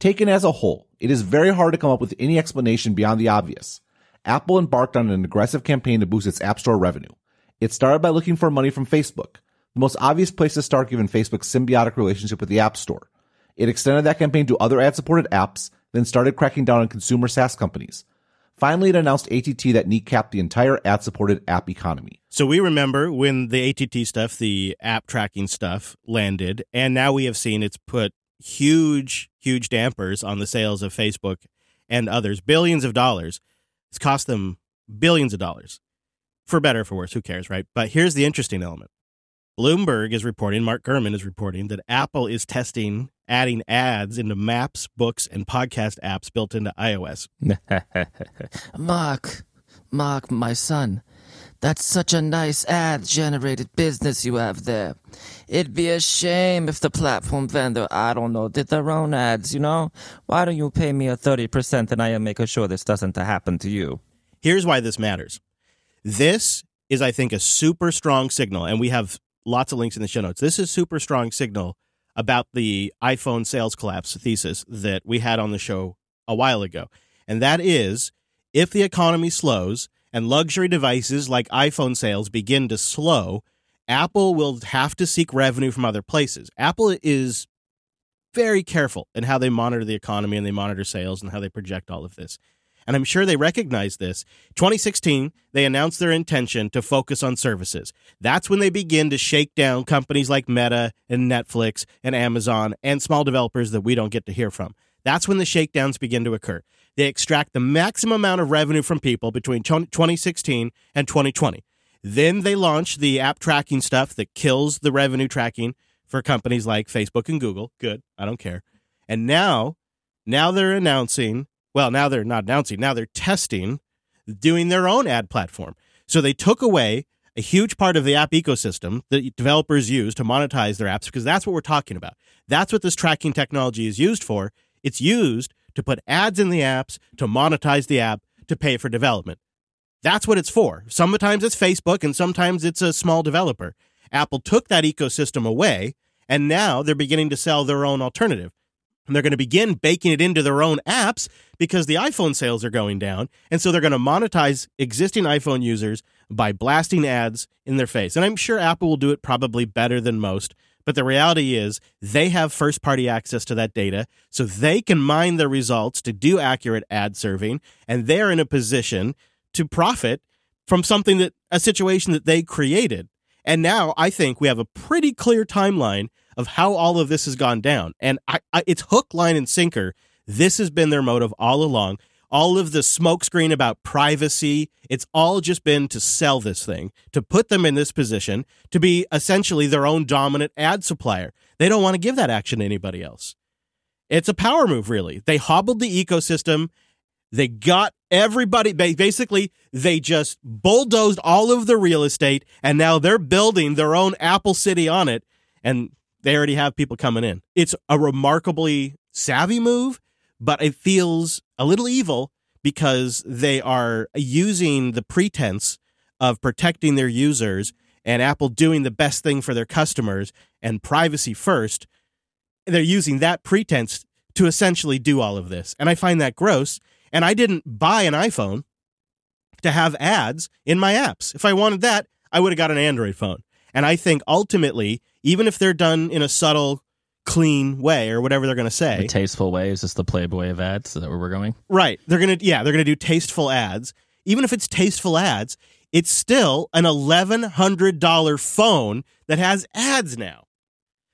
Speaker 4: Taken as a whole, it is very hard to come up with any explanation beyond the obvious. Apple embarked on an aggressive campaign to boost its App Store revenue. It started by looking for money from Facebook. the most obvious place to start given Facebook's symbiotic relationship with the App Store. It extended that campaign to other ad supported apps, then started cracking down on consumer SaaS companies. Finally, it announced ATT that kneecapped the entire ad supported app economy.
Speaker 1: So we remember when the ATT stuff, the app tracking stuff landed, and now we have seen it's put huge, huge dampers on the sales of Facebook and others, billions of dollars. It's cost them billions of dollars. For better or for worse, who cares, right? But here's the interesting element. Bloomberg is reporting, Mark Gurman is reporting that Apple is testing adding ads into maps, books, and podcast apps built into iOS.
Speaker 3: Mark, Mark, my son, that's such a nice ad generated business you have there. It'd be a shame if the platform vendor, I don't know, did their own ads, you know? Why don't you pay me a 30% and I'll make sure this doesn't happen to you?
Speaker 1: Here's why this matters. This is, I think, a super strong signal, and we have lots of links in the show notes. This is super strong signal about the iPhone sales collapse thesis that we had on the show a while ago. And that is if the economy slows and luxury devices like iPhone sales begin to slow, Apple will have to seek revenue from other places. Apple is very careful in how they monitor the economy and they monitor sales and how they project all of this and I'm sure they recognize this. 2016, they announced their intention to focus on services. That's when they begin to shake down companies like Meta and Netflix and Amazon and small developers that we don't get to hear from. That's when the shakedowns begin to occur. They extract the maximum amount of revenue from people between 2016 and 2020. Then they launch the app tracking stuff that kills the revenue tracking for companies like Facebook and Google. Good. I don't care. And now, now they're announcing well, now they're not announcing, now they're testing doing their own ad platform. So they took away a huge part of the app ecosystem that developers use to monetize their apps because that's what we're talking about. That's what this tracking technology is used for. It's used to put ads in the apps, to monetize the app, to pay for development. That's what it's for. Sometimes it's Facebook and sometimes it's a small developer. Apple took that ecosystem away and now they're beginning to sell their own alternative. And they're going to begin baking it into their own apps because the iPhone sales are going down. And so they're going to monetize existing iPhone users by blasting ads in their face. And I'm sure Apple will do it probably better than most. But the reality is they have first party access to that data. So they can mine the results to do accurate ad serving. And they're in a position to profit from something that a situation that they created. And now I think we have a pretty clear timeline of how all of this has gone down. And I, I, it's hook, line, and sinker. This has been their motive all along. All of the smokescreen about privacy, it's all just been to sell this thing, to put them in this position, to be essentially their own dominant ad supplier. They don't want to give that action to anybody else. It's a power move, really. They hobbled the ecosystem. They got everybody, basically, they just bulldozed all of the real estate, and now they're building their own Apple City on it. And they already have people coming in. It's a remarkably savvy move, but it feels a little evil because they are using the pretense of protecting their users and Apple doing the best thing for their customers and privacy first. They're using that pretense to essentially do all of this. And I find that gross. And I didn't buy an iPhone to have ads in my apps. If I wanted that, I would have got an Android phone. And I think ultimately, even if they're done in a subtle, clean way or whatever they're going to say,
Speaker 2: a tasteful way is this the Playboy of ads? Is that where we're going?
Speaker 1: Right. They're going to, yeah, they're going to do tasteful ads. Even if it's tasteful ads, it's still an $1,100 phone that has ads now.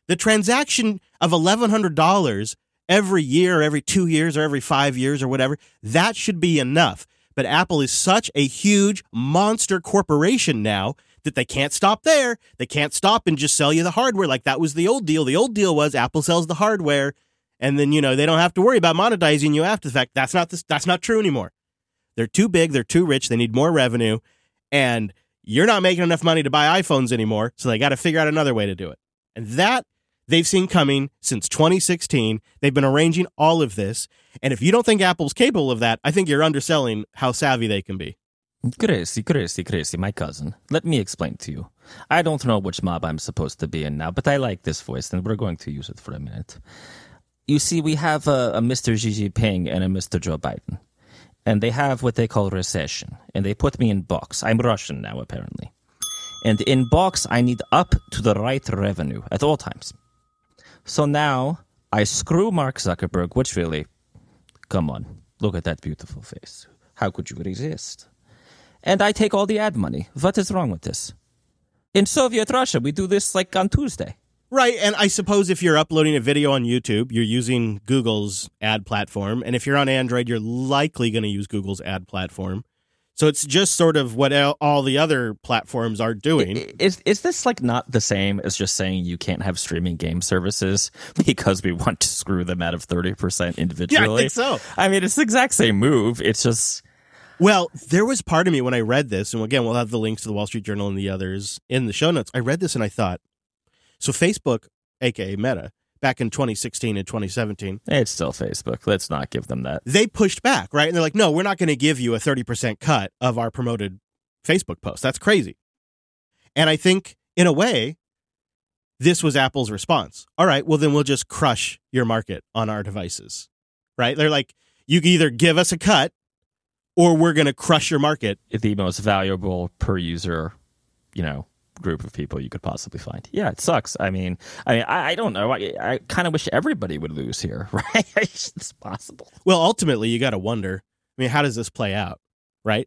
Speaker 1: The transaction of $1,100 every year, or every two years, or every five years, or whatever, that should be enough. But Apple is such a huge monster corporation now that they can't stop there. They can't stop and just sell you the hardware. Like that was the old deal. The old deal was Apple sells the hardware and then, you know, they don't have to worry about monetizing you after the fact. That's not that's not true anymore. They're too big, they're too rich, they need more revenue, and you're not making enough money to buy iPhones anymore, so they got to figure out another way to do it. And that they've seen coming since 2016. They've been arranging all of this. And if you don't think Apple's capable of that, I think you're underselling how savvy they can be.
Speaker 3: Gracie, Gracie, Gracie, my cousin. Let me explain to you. I don't know which mob I'm supposed to be in now, but I like this voice, and we're going to use it for a minute. You see, we have a, a Mr. Xi Jinping and a Mr. Joe Biden, and they have what they call recession, and they put me in box. I'm Russian now, apparently. And in box, I need up to the right revenue at all times. So now I screw Mark Zuckerberg, which really, come on, look at that beautiful face. How could you resist? And I take all the ad money. What is wrong with this? In Soviet Russia, we do this like on Tuesday.
Speaker 1: Right. And I suppose if you're uploading a video on YouTube, you're using Google's ad platform. And if you're on Android, you're likely going to use Google's ad platform. So it's just sort of what all the other platforms are doing.
Speaker 2: Is is this like not the same as just saying you can't have streaming game services because we want to screw them out of 30% individually?
Speaker 1: Yeah, I think so.
Speaker 2: I mean, it's the exact same move. It's just
Speaker 1: well, there was part of me when I read this, and again, we'll have the links to the Wall Street Journal and the others in the show notes. I read this and I thought, so Facebook, aka Meta, back in 2016 and 2017.
Speaker 2: It's still Facebook. Let's not give them that.
Speaker 1: They pushed back, right? And they're like, no, we're not going to give you a 30% cut of our promoted Facebook post. That's crazy. And I think, in a way, this was Apple's response. All right, well, then we'll just crush your market on our devices, right? They're like, you either give us a cut or we're going to crush your market.
Speaker 2: The most valuable per user, you know, group of people you could possibly find. Yeah, it sucks. I mean, I mean, I, I don't know. I, I kind of wish everybody would lose here, right? it's possible.
Speaker 1: Well, ultimately, you got to wonder. I mean, how does this play out, right?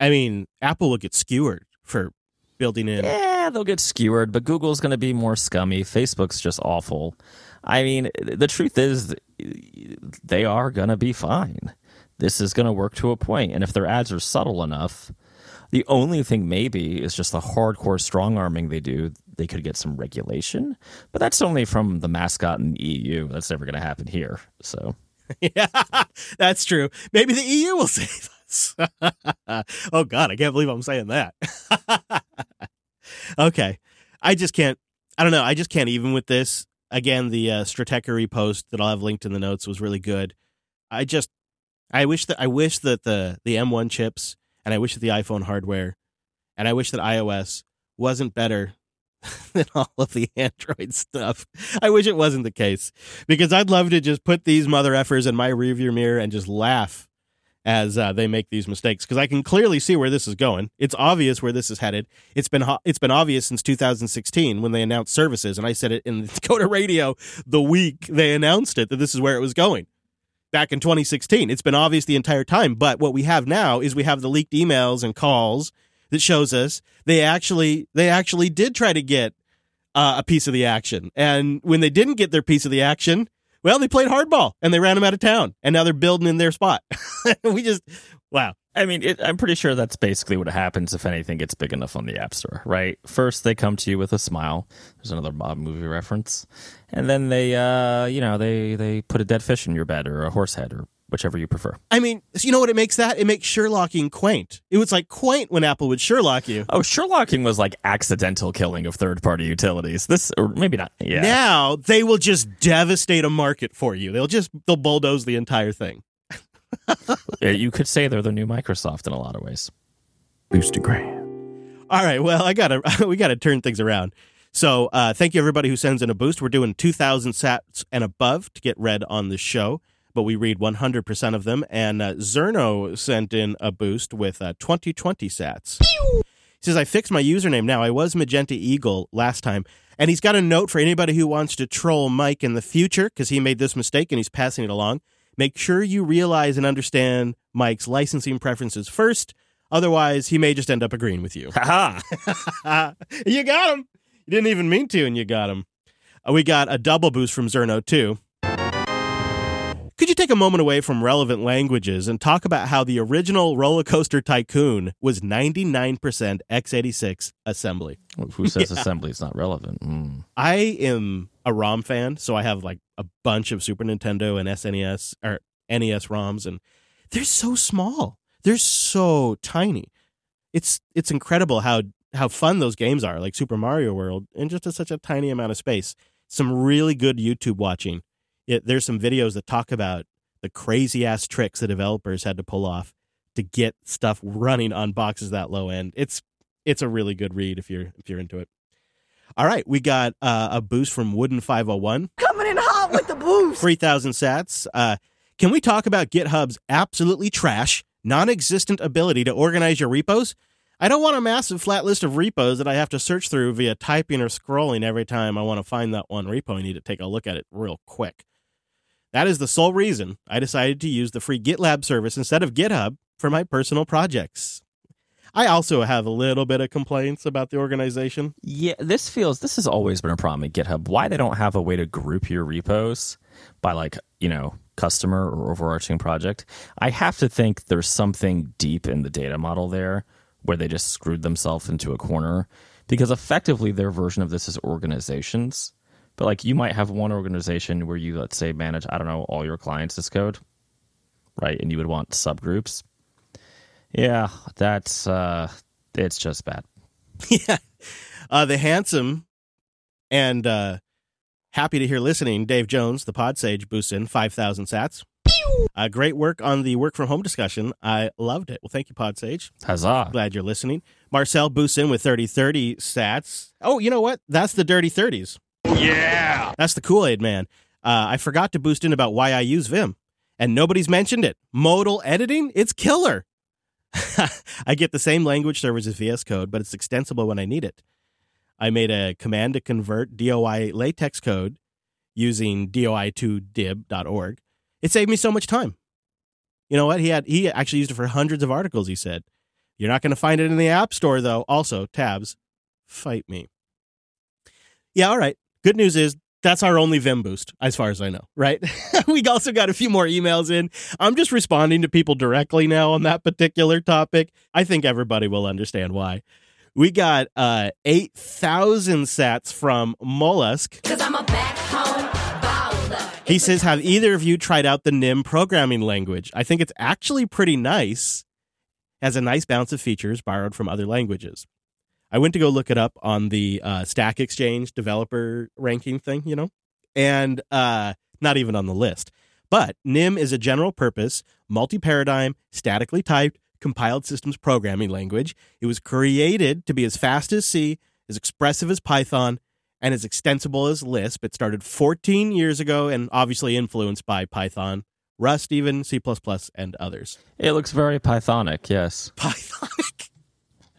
Speaker 1: I mean, Apple will get skewered for building in.
Speaker 2: Yeah, they'll get skewered, but Google's going to be more scummy. Facebook's just awful. I mean, the truth is, they are going to be fine. This is going to work to a point, and if their ads are subtle enough the only thing maybe is just the hardcore strong arming they do. They could get some regulation, but that's only from the mascot in the EU. That's never going to happen here. So,
Speaker 1: yeah, that's true. Maybe the EU will save us. oh God, I can't believe I'm saying that. okay, I just can't. I don't know. I just can't even with this. Again, the uh, Stratechery post that I'll have linked in the notes was really good. I just, I wish that I wish that the the M1 chips and I wish that the iPhone hardware and I wish that iOS wasn't better than all of the Android stuff. I wish it wasn't the case because I'd love to just put these mother effers in my rearview mirror and just laugh as uh, they make these mistakes because I can clearly see where this is going. It's obvious where this is headed. It's been ho- it's been obvious since 2016 when they announced services, and I said it in Dakota Radio the week they announced it that this is where it was going back in 2016. It's been obvious the entire time. But what we have now is we have the leaked emails and calls that shows us they actually they actually did try to get uh, a piece of the action. And when they didn't get their piece of the action, well, they played hardball and they ran them out of town. And now they're building in their spot. we just wow.
Speaker 2: I mean, it, I'm pretty sure that's basically what happens if anything gets big enough on the App Store, right? First, they come to you with a smile. There's another Bob movie reference, and then they, uh, you know, they they put a dead fish in your bed or a horse head or whichever you prefer.
Speaker 1: I mean, you know what it makes that? It makes Sherlocking quaint. It was like quaint when Apple would Sherlock you.
Speaker 2: Oh, Sherlocking was like accidental killing of third party utilities. This, or maybe not. Yeah.
Speaker 1: Now they will just devastate a market for you. They'll just they'll bulldoze the entire thing.
Speaker 2: You could say they're the new Microsoft in a lot of ways.
Speaker 4: Boostagram.
Speaker 1: All right. Well, I gotta we gotta turn things around. So uh, thank you everybody who sends in a boost. We're doing two thousand sats and above to get read on the show, but we read one hundred percent of them. And uh, Zerno sent in a boost with uh, twenty twenty sats. He says I fixed my username now. I was Magenta Eagle last time. And he's got a note for anybody who wants to troll Mike in the future because he made this mistake and he's passing it along. Make sure you realize and understand Mike's licensing preferences first. Otherwise, he may just end up agreeing with you.
Speaker 2: Ha
Speaker 1: you got him. You didn't even mean to, and you got him. Uh, we got a double boost from Zerno, too. Could you take a moment away from relevant languages and talk about how the original Roller Coaster Tycoon was 99% x86 assembly?
Speaker 2: Who says yeah. assembly is not relevant? Mm.
Speaker 1: I am a ROM fan, so I have like a bunch of Super Nintendo and SNES or NES ROMs, and they're so small. They're so tiny. It's it's incredible how how fun those games are, like Super Mario World, in just a, such a tiny amount of space. Some really good YouTube watching. It, there's some videos that talk about the crazy ass tricks the developers had to pull off to get stuff running on boxes that low end. It's it's a really good read if you're if you're into it. All right, we got uh, a boost from Wooden 501.
Speaker 5: Coming in hot with the boost.
Speaker 1: 3,000 sats. Uh, can we talk about GitHub's absolutely trash, non existent ability to organize your repos? I don't want a massive flat list of repos that I have to search through via typing or scrolling every time I want to find that one repo. I need to take a look at it real quick. That is the sole reason I decided to use the free GitLab service instead of GitHub for my personal projects. I also have a little bit of complaints about the organization.
Speaker 2: Yeah, this feels this has always been a problem at GitHub. Why they don't have a way to group your repos by like, you know, customer or overarching project. I have to think there's something deep in the data model there where they just screwed themselves into a corner because effectively their version of this is organizations. But like you might have one organization where you let's say manage, I don't know, all your clients code, right? And you would want subgroups. Yeah, that's uh it's just bad.
Speaker 1: yeah. Uh, the handsome and uh, happy to hear listening, Dave Jones, the Pod Sage, boosts in 5,000 sats. Uh, great work on the work from home discussion. I loved it. Well, thank you, Pod Sage.
Speaker 2: Huzzah.
Speaker 1: Glad you're listening. Marcel boosts in with 3030 sats. Oh, you know what? That's the dirty 30s. Yeah. That's the Kool Aid man. Uh, I forgot to boost in about why I use Vim, and nobody's mentioned it. Modal editing? It's killer. I get the same language servers as VS Code, but it's extensible when I need it. I made a command to convert DOI latex code using doi2bib.org. It saved me so much time. You know what? He had he actually used it for hundreds of articles, he said. You're not going to find it in the App Store though. Also, tabs fight me. Yeah, all right. Good news is that's our only Vim boost, as far as I know, right? we also got a few more emails in. I'm just responding to people directly now on that particular topic. I think everybody will understand why. We got uh, 8,000 sats from Mollusk.
Speaker 6: Cause I'm a back home baller.
Speaker 1: He says, Have either of you tried out the NIM programming language? I think it's actually pretty nice. Has a nice bounce of features borrowed from other languages. I went to go look it up on the uh, Stack Exchange developer ranking thing, you know, and uh, not even on the list. But NIM is a general purpose, multi paradigm, statically typed, compiled systems programming language. It was created to be as fast as C, as expressive as Python, and as extensible as Lisp. It started 14 years ago and obviously influenced by Python, Rust, even C, and others.
Speaker 2: It looks very Pythonic, yes.
Speaker 1: Pythonic?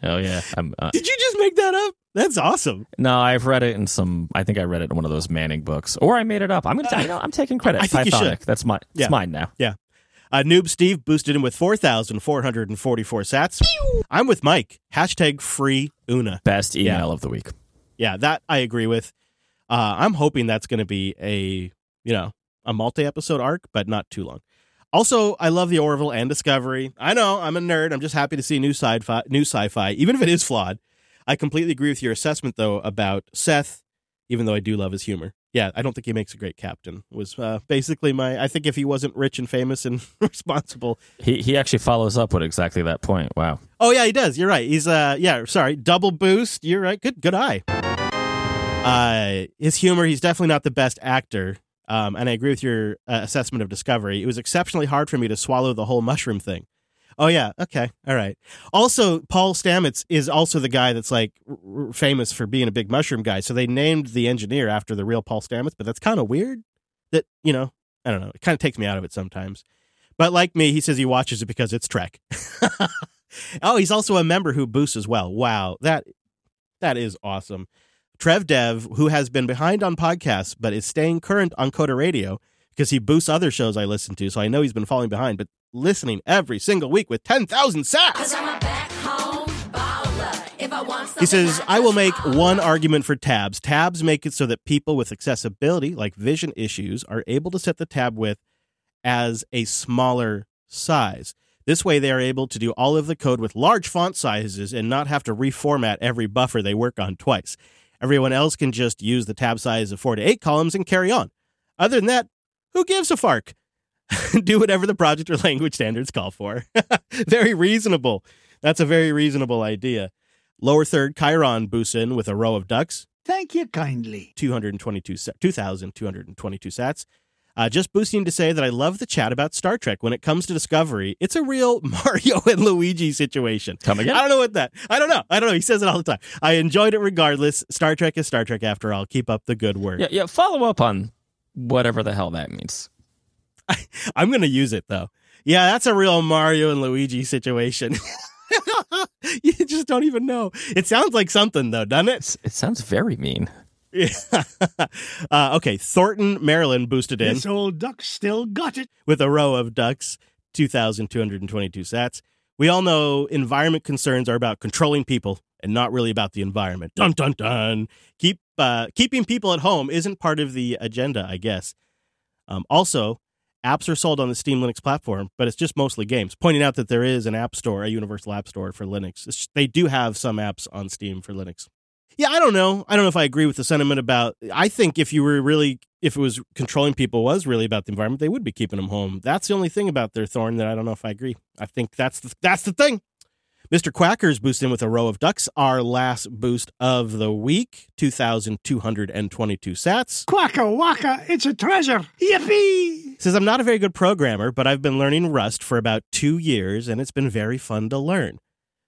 Speaker 2: Oh yeah. I'm, uh,
Speaker 1: Did you just make that up? That's awesome.
Speaker 2: no, I've read it in some. I think I read it in one of those Manning books, or I made it up. I'm gonna. you know, I'm taking credit.
Speaker 1: I think you should.
Speaker 2: That's my.
Speaker 1: Yeah.
Speaker 2: It's mine now.
Speaker 1: Yeah. Uh, Noob Steve boosted him with 4,444 sats. I'm with Mike. Hashtag free Una.
Speaker 2: Best email
Speaker 1: Yeah.
Speaker 2: of the week.
Speaker 1: Yeah, that I agree with. Uh, I'm hoping that's going to be a, you know, a multi-episode arc, but not too long. Also, I love the Orville and Discovery. I know I'm a nerd. I'm just happy to see new sci-fi, new sci-fi, even if it is flawed. I completely agree with your assessment though about Seth, even though I do love his humor. Yeah, I don't think he makes a great captain. Was uh, basically my. I think if he wasn't rich and famous and responsible,
Speaker 2: He he actually follows up with exactly that point. Wow.
Speaker 1: Oh yeah, he does. You're right. He's uh yeah, sorry. Double boost. You're right. Good good eye. Uh his humor, he's definitely not the best actor. Um and I agree with your uh, assessment of Discovery. It was exceptionally hard for me to swallow the whole mushroom thing. Oh yeah, okay. All right. Also, Paul Stamets is also the guy that's like r- famous for being a big mushroom guy. So they named the engineer after the real Paul Stamets, but that's kind of weird that, you know, I don't know. It kind of takes me out of it sometimes. But like me, he says he watches it because it's Trek. oh, he's also a member who boosts as well. Wow, that that is awesome. Trev Dev, who has been behind on podcasts but is staying current on Coder Radio because he boosts other shows I listen to, so I know he's been falling behind, but listening every single week with 10,000
Speaker 6: Cause
Speaker 1: sats.
Speaker 6: I'm a back home baller. If I want
Speaker 1: He says,
Speaker 6: I
Speaker 1: will make one argument for tabs. Tabs make it so that people with accessibility, like vision issues, are able to set the tab width as a smaller size. This way, they are able to do all of the code with large font sizes and not have to reformat every buffer they work on twice. Everyone else can just use the tab size of four to eight columns and carry on. Other than that, who gives a fark? do whatever the project or language standards call for. very reasonable. That's a very reasonable idea. Lower third, Chiron boosts in with a row of ducks,
Speaker 5: Thank you kindly.
Speaker 1: 222 sa- 2,222 sats. Uh, just boosting to say that I love the chat about Star Trek. When it comes to Discovery, it's a real Mario and Luigi situation.
Speaker 2: Come again?
Speaker 1: I don't know what that. I don't know. I don't know. He says it all the time. I enjoyed it regardless. Star Trek is Star Trek after all. Keep up the good work.
Speaker 2: Yeah, yeah. Follow up on whatever the hell that means.
Speaker 1: I'm going to use it though. Yeah, that's a real Mario and Luigi situation. you just don't even know. It sounds like something though, doesn't it?
Speaker 2: It sounds very mean.
Speaker 1: Yeah. uh, okay, Thornton, Maryland boosted in
Speaker 7: This old duck still got it.
Speaker 1: with a row of ducks, 2,222 sats. We all know environment concerns are about controlling people and not really about the environment. Dun dun dun. Keep uh, keeping people at home isn't part of the agenda, I guess. Um, also, apps are sold on the Steam Linux platform, but it's just mostly games. Pointing out that there is an app store, a universal app store for Linux. It's, they do have some apps on Steam for Linux. Yeah, I don't know. I don't know if I agree with the sentiment about. I think if you were really, if it was controlling people was really about the environment, they would be keeping them home. That's the only thing about their thorn that I don't know if I agree. I think that's the, that's the thing. Mr. Quacker's boost in with a row of ducks. Our last boost of the week, two thousand two hundred and twenty-two sats.
Speaker 7: Quacka wacka, it's a treasure. Yippee!
Speaker 1: Says I'm not a very good programmer, but I've been learning Rust for about two years, and it's been very fun to learn.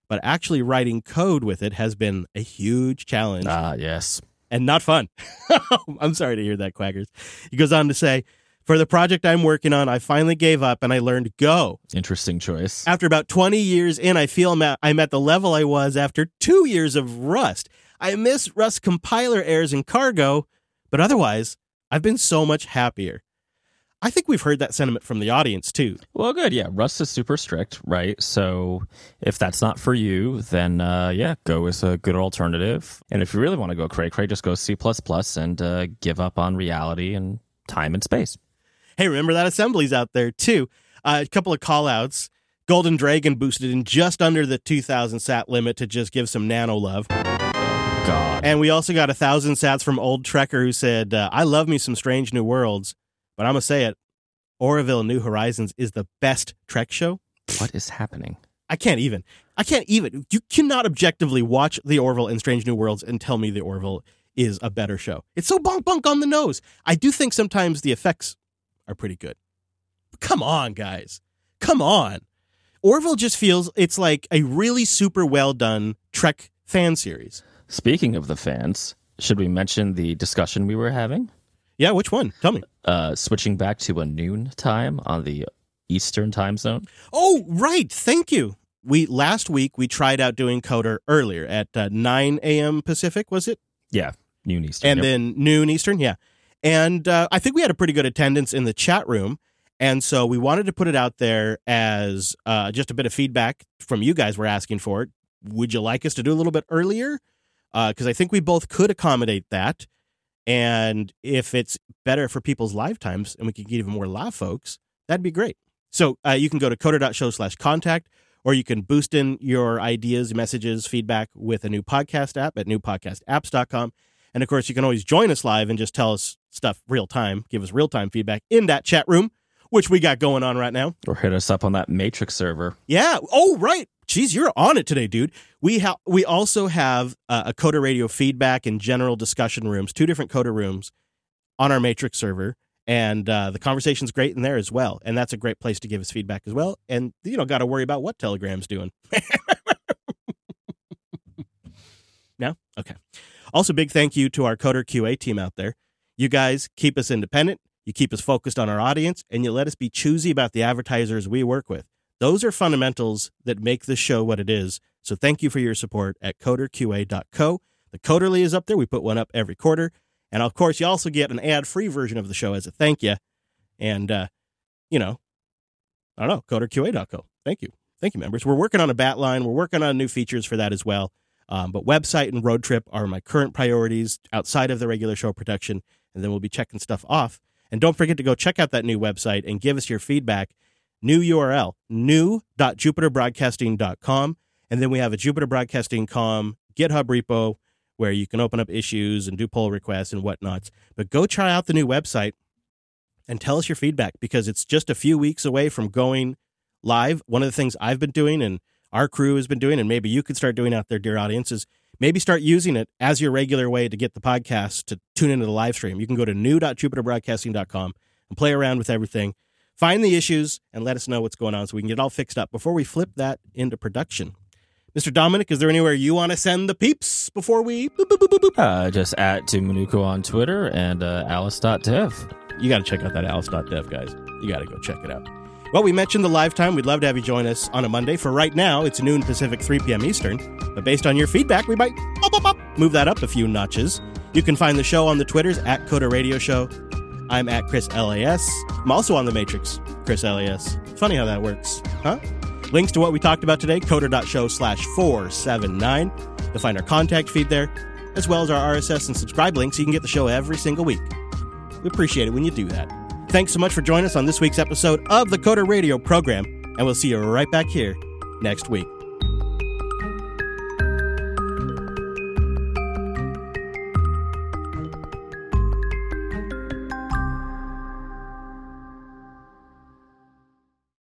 Speaker 1: But actually writing code with it has been a huge challenge
Speaker 2: Ah, yes.
Speaker 1: and not fun. I'm sorry to hear that, Quackers. He goes on to say, for the project I'm working on, I finally gave up and I learned Go.
Speaker 2: Interesting choice.
Speaker 1: After about 20 years in, I feel I'm at, I'm at the level I was after two years of Rust. I miss Rust compiler errors and cargo, but otherwise, I've been so much happier. I think we've heard that sentiment from the audience too.
Speaker 2: Well, good. Yeah, Rust is super strict, right? So if that's not for you, then uh, yeah, Go is a good alternative. And if you really want to go cray cray, just go C and uh, give up on reality and time and space.
Speaker 1: Hey, remember that assembly's out there too. Uh, a couple of call outs. Golden Dragon boosted in just under the 2000 sat limit to just give some nano love.
Speaker 2: God.
Speaker 1: And we also got a thousand sats from Old Trekker who said, uh, I love me some Strange New Worlds, but I'm to say it. Orville New Horizons is the best Trek show.
Speaker 2: What is happening?
Speaker 1: I can't even. I can't even. You cannot objectively watch the Orville and Strange New Worlds and tell me the Orville is a better show. It's so bonk bonk on the nose. I do think sometimes the effects are pretty good. But come on, guys. Come on. Orville just feels it's like a really super well done Trek fan series.
Speaker 2: Speaking of the fans, should we mention the discussion we were having?
Speaker 1: Yeah, which one? Tell me.
Speaker 2: Uh, switching back to a noon time on the Eastern time zone.
Speaker 1: Oh, right. Thank you. We last week we tried out doing Coder earlier at uh, 9 a.m. Pacific, was it?
Speaker 2: Yeah, noon Eastern.
Speaker 1: and
Speaker 2: Yep.
Speaker 1: then noon Eastern. Yeah. And uh, I think we had a pretty good attendance in the chat room. And so we wanted to put it out there as uh, just a bit of feedback from you guys. We're asking for it. Would you like us to do a little bit earlier? Because I think we both could accommodate that. And if it's better for people's lifetimes and we can get even more live folks, that'd be great. So uh, you can go to coder.show slash contact, or you can boost in your ideas, messages, feedback with a new podcast app at newpodcastapps.com. And of course, you can always join us live and just tell us stuff real time, give us real time feedback in that chat room, which we got going on right now.
Speaker 2: or hit us up on that Matrix server.
Speaker 1: Yeah. Oh, right. Jeez, you're on it today, dude. We have we also have uh, a Coder Radio feedback and general discussion rooms, two different Coder rooms on our Matrix server, and uh, the conversation's great in there as well. And that's a great place to give us feedback as well. And you know, got to worry about what Telegram's doing. no, okay. Also, big thank you to our Coder QA team out there. You guys keep us independent. You keep us focused on our audience, and you let us be choosy about the advertisers we work with. Those are fundamentals that make this show what it is. So thank you for your support at coderqa.co. The Coderly is up there. We put one up every quarter. And of course, you also get an ad free version of the show as a thank you. And, uh, you know, I don't know, coderqa.co. Thank you. Thank you, members. We're working on a bat line. We're working on new features for that as well. Um, but website and road trip are my current priorities outside of the regular show production. And then we'll be checking stuff off. And don't forget to go check out that new website and give us your feedback. New URL, new.jupiterbroadcasting.com. And then we have a Jupiter Broadcasting.com GitHub repo where you can open up issues and do pull requests and whatnots. But go try out the new website and tell us your feedback because it's just a few weeks away from going live. One of the things I've been doing and our crew has been doing, and maybe you could start doing out there, dear audience, is maybe start using it as your regular way to get the podcast to tune into the live stream. You can go to new.jupiterbroadcasting.com and play around with everything. Find the issues and let us know what's going on so we can get it all fixed up before we flip that into production. Mr. Dominick, is there anywhere you want to send the peeps before we? boop, boop, boop, boop, boop?
Speaker 2: Uh, just at Dominucco on Twitter and uh, alice.dev.
Speaker 1: You got to check out that alice.dev, guys. You got to go check it out. Well, we mentioned the live time. We'd love to have you join us on a Monday. For right now, it's noon Pacific, 3 p.m. Eastern. But based on your feedback, we might move that up a few notches. You can find the show on the Twitters at Coder Radio Show. I'm at Chris LAS. I'm also on the Matrix, Chris LAS. Funny how that works, huh? Links to what we talked about today, coder.show slash 479. You'll find our contact feed there, as well as our RSS and subscribe links so you can get the show every single week. We appreciate it when you do that. Thanks so much for joining us on this week's episode of the Coder Radio program, and we'll see you right back here next week.